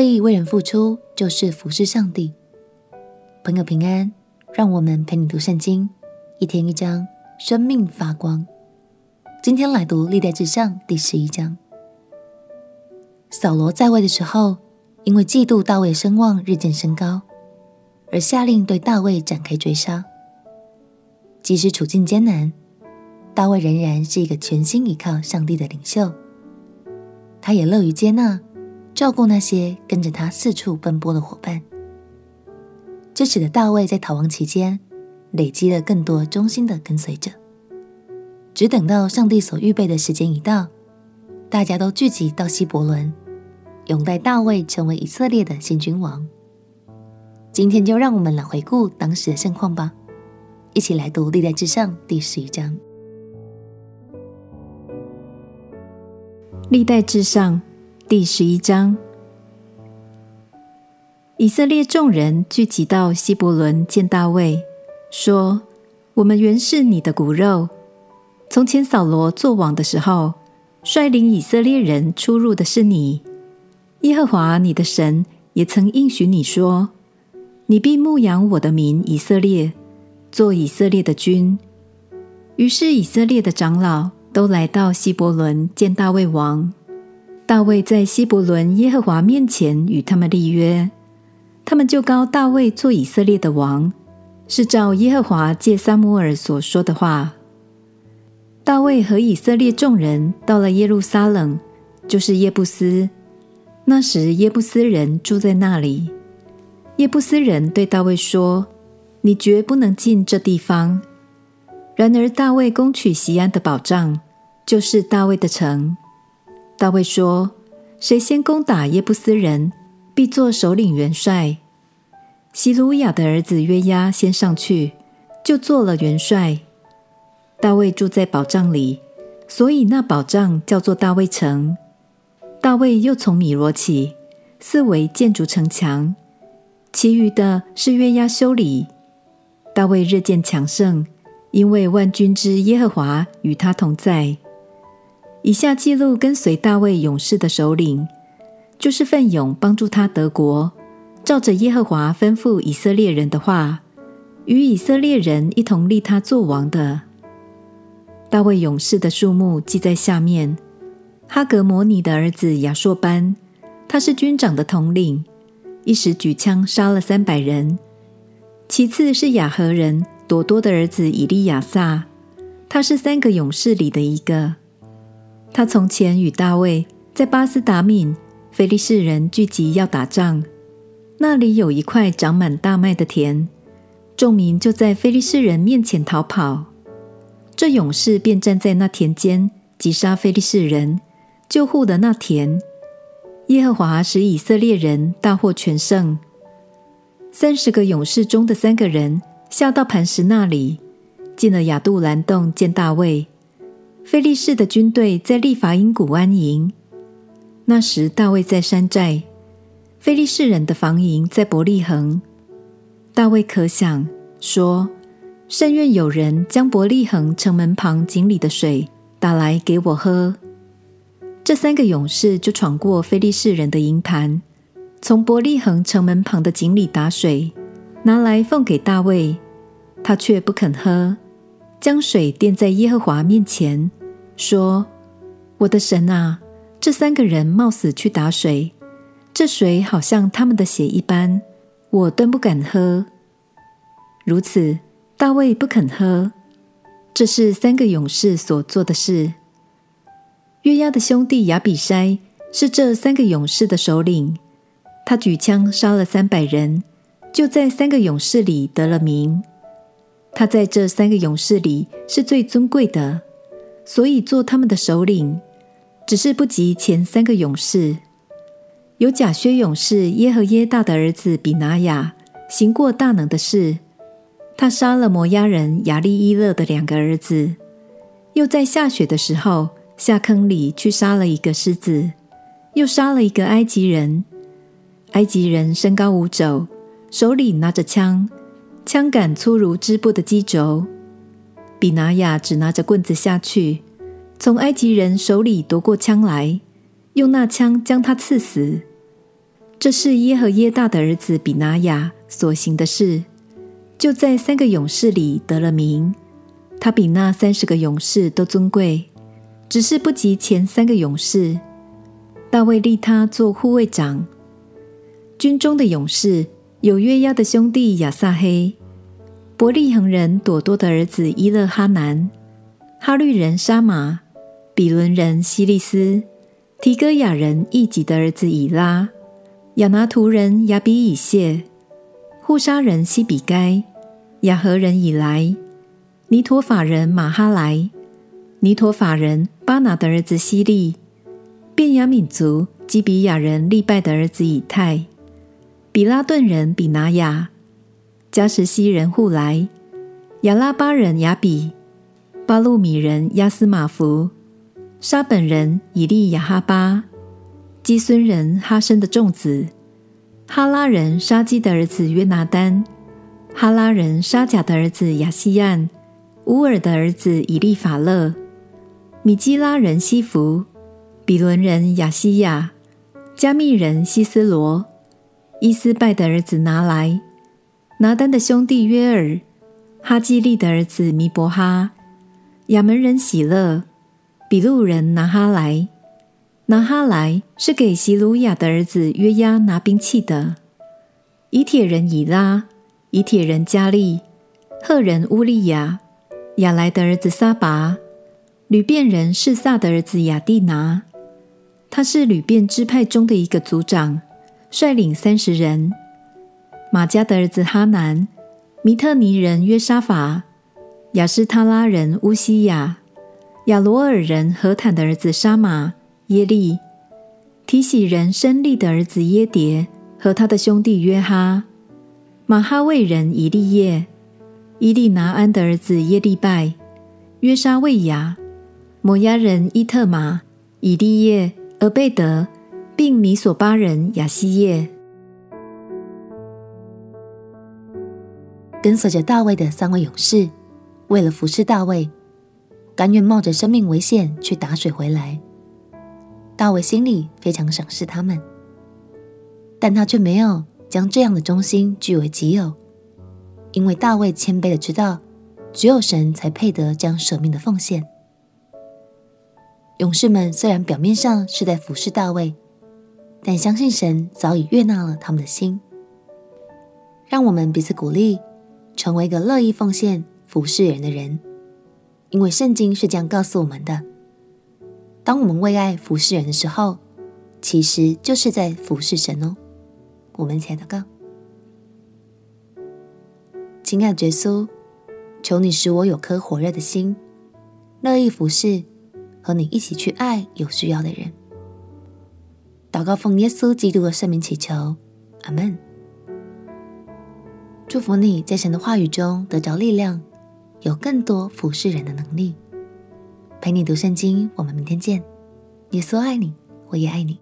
乐意为人付出，就是服侍上帝。朋友平安，让我们陪你读圣经，一天一章，生命发光。今天来读历代志上第十一章。扫罗在位的时候，因为嫉妒大卫声望日渐升高，而下令对大卫展开追杀。即使处境艰难，大卫仍然是一个全心依靠上帝的领袖。他也乐于接纳、照顾那些跟着他四处奔波的伙伴。这使得大卫在逃亡期间累积了更多忠心的跟随者。只等到上帝所预备的时间一到，大家都聚集到希伯伦，拥戴大卫成为以色列的新君王。今天就让我们来回顾当时的盛况吧，一起来读历代志上第十一章。历代志上第十一章，以色列众人聚集到希伯伦见大卫，说：“我们原是你的骨肉。从前扫罗作王的时候，率领以色列人出入的是你。耶和华你的神也曾应许你说：你必牧养我的民以色列，做以色列的君。于是以色列的长老。”都来到希伯伦见大卫王。大卫在希伯伦耶和华面前与他们立约，他们就膏大卫做以色列的王，是照耶和华借撒母耳所说的话。大卫和以色列众人到了耶路撒冷，就是耶布斯。那时耶布斯人住在那里。耶布斯人对大卫说：“你绝不能进这地方。”然而，大卫攻取西安的保障，就是大卫的城。大卫说：“谁先攻打耶布斯人，必做首领元帅。”希鲁雅的儿子约押先上去，就做了元帅。大卫住在保障里，所以那保障叫做大卫城。大卫又从米罗起，四围建筑城墙，其余的是约押修理。大卫日渐强盛。因为万军之耶和华与他同在。以下记录跟随大卫勇士的首领，就是奋勇帮助他得国，照着耶和华吩咐以色列人的话，与以色列人一同立他作王的。大卫勇士的数目记在下面：哈革摩尼的儿子亚硕班，他是军长的统领，一时举枪杀了三百人。其次是雅何人。朵多的儿子以利亚撒，他是三个勇士里的一个。他从前与大卫在巴斯达敏，非利士人聚集要打仗，那里有一块长满大麦的田，众民就在非利士人面前逃跑。这勇士便站在那田间，击杀非利士人，救护了那田。耶和华使以色列人大获全胜。三十个勇士中的三个人。下到磐石那里，进了亚杜兰洞见大卫。非利士的军队在利乏音谷安营。那时大卫在山寨，非利士人的防营在伯利恒。大卫可想说：甚愿有人将伯利恒城门旁井里的水打来给我喝。这三个勇士就闯过非利士人的营盘，从伯利恒城门旁的井里打水。拿来奉给大卫，他却不肯喝，将水奠在耶和华面前，说：“我的神啊，这三个人冒死去打水，这水好像他们的血一般，我断不敢喝。”如此，大卫不肯喝。这是三个勇士所做的事。约押的兄弟亚比筛是这三个勇士的首领，他举枪杀了三百人。就在三个勇士里得了名，他在这三个勇士里是最尊贵的，所以做他们的首领。只是不及前三个勇士。有甲薛勇士耶和耶大的儿子比拿雅行过大能的事，他杀了摩押人亚利伊勒的两个儿子，又在下雪的时候下坑里去杀了一个狮子，又杀了一个埃及人。埃及人身高五肘。手里拿着枪，枪杆粗如织布的机轴。比拿雅只拿着棍子下去，从埃及人手里夺过枪来，用那枪将他刺死。这是耶和耶大的儿子比拿雅所行的事，就在三个勇士里得了名。他比那三十个勇士都尊贵，只是不及前三个勇士。大卫立他做护卫长。军中的勇士有约押的兄弟亚撒黑、伯利恒人朵多的儿子伊勒哈南、哈律人沙玛、比伦人希利斯、提哥亚人义己的儿子以拉。亚拿图人亚比以谢、户沙人西比该、亚何人以莱、尼陀法人玛哈莱、尼陀法人巴拿的儿子希利、便雅悯族基比亚人利拜的儿子以太、比拉顿人比拿雅、加什希人户莱、亚拉巴人亚比、巴路米人亚斯马弗、沙本人以利亚哈巴。基孙人哈申的众子，哈拉人沙基的儿子约拿单，哈拉人沙甲的儿子亚希案，乌尔的儿子以利法勒，米基拉人西弗，比伦人亚西亚，加密人希斯罗，伊斯拜的儿子拿来，拿丹的兄弟约尔，哈基利的儿子弥伯哈，亚门人喜乐，比路人拿哈来。拿哈来是给希鲁雅的儿子约押拿兵器的。以铁人以拉，以铁人加利，赫人乌利亚，亚莱的儿子撒拔，流便人示撒的儿子雅蒂拿，他是流便支派中的一个族长，率领三十人。马加的儿子哈南，弥特尼人约沙法，亚斯他拉人乌西雅，亚罗尔人何坦的儿子沙马。耶利、提洗人申利的儿子耶迭和他的兄弟约哈，马哈卫人以利叶、伊利拿安的儿子耶利拜、约沙卫亚、摩押人伊特玛、以利叶、俄贝德，并米所巴人亚西叶。跟随着大卫的三位勇士，为了服侍大卫，甘愿冒着生命危险去打水回来。大卫心里非常赏识他们，但他却没有将这样的忠心据为己有，因为大卫谦卑的知道，只有神才配得将舍命的奉献。勇士们虽然表面上是在服侍大卫，但相信神早已悦纳了他们的心。让我们彼此鼓励，成为一个乐意奉献、服侍人的人，因为圣经是这样告诉我们的。当我们为爱服侍人的时候，其实就是在服侍神哦。我们一起来祷告，亲爱的耶稣，求你使我有颗火热的心，乐意服侍和你一起去爱有需要的人。祷告奉耶稣基督的圣名祈求，阿门。祝福你在神的话语中得着力量，有更多服侍人的能力。陪你读圣经，我们明天见。耶稣爱你，我也爱你。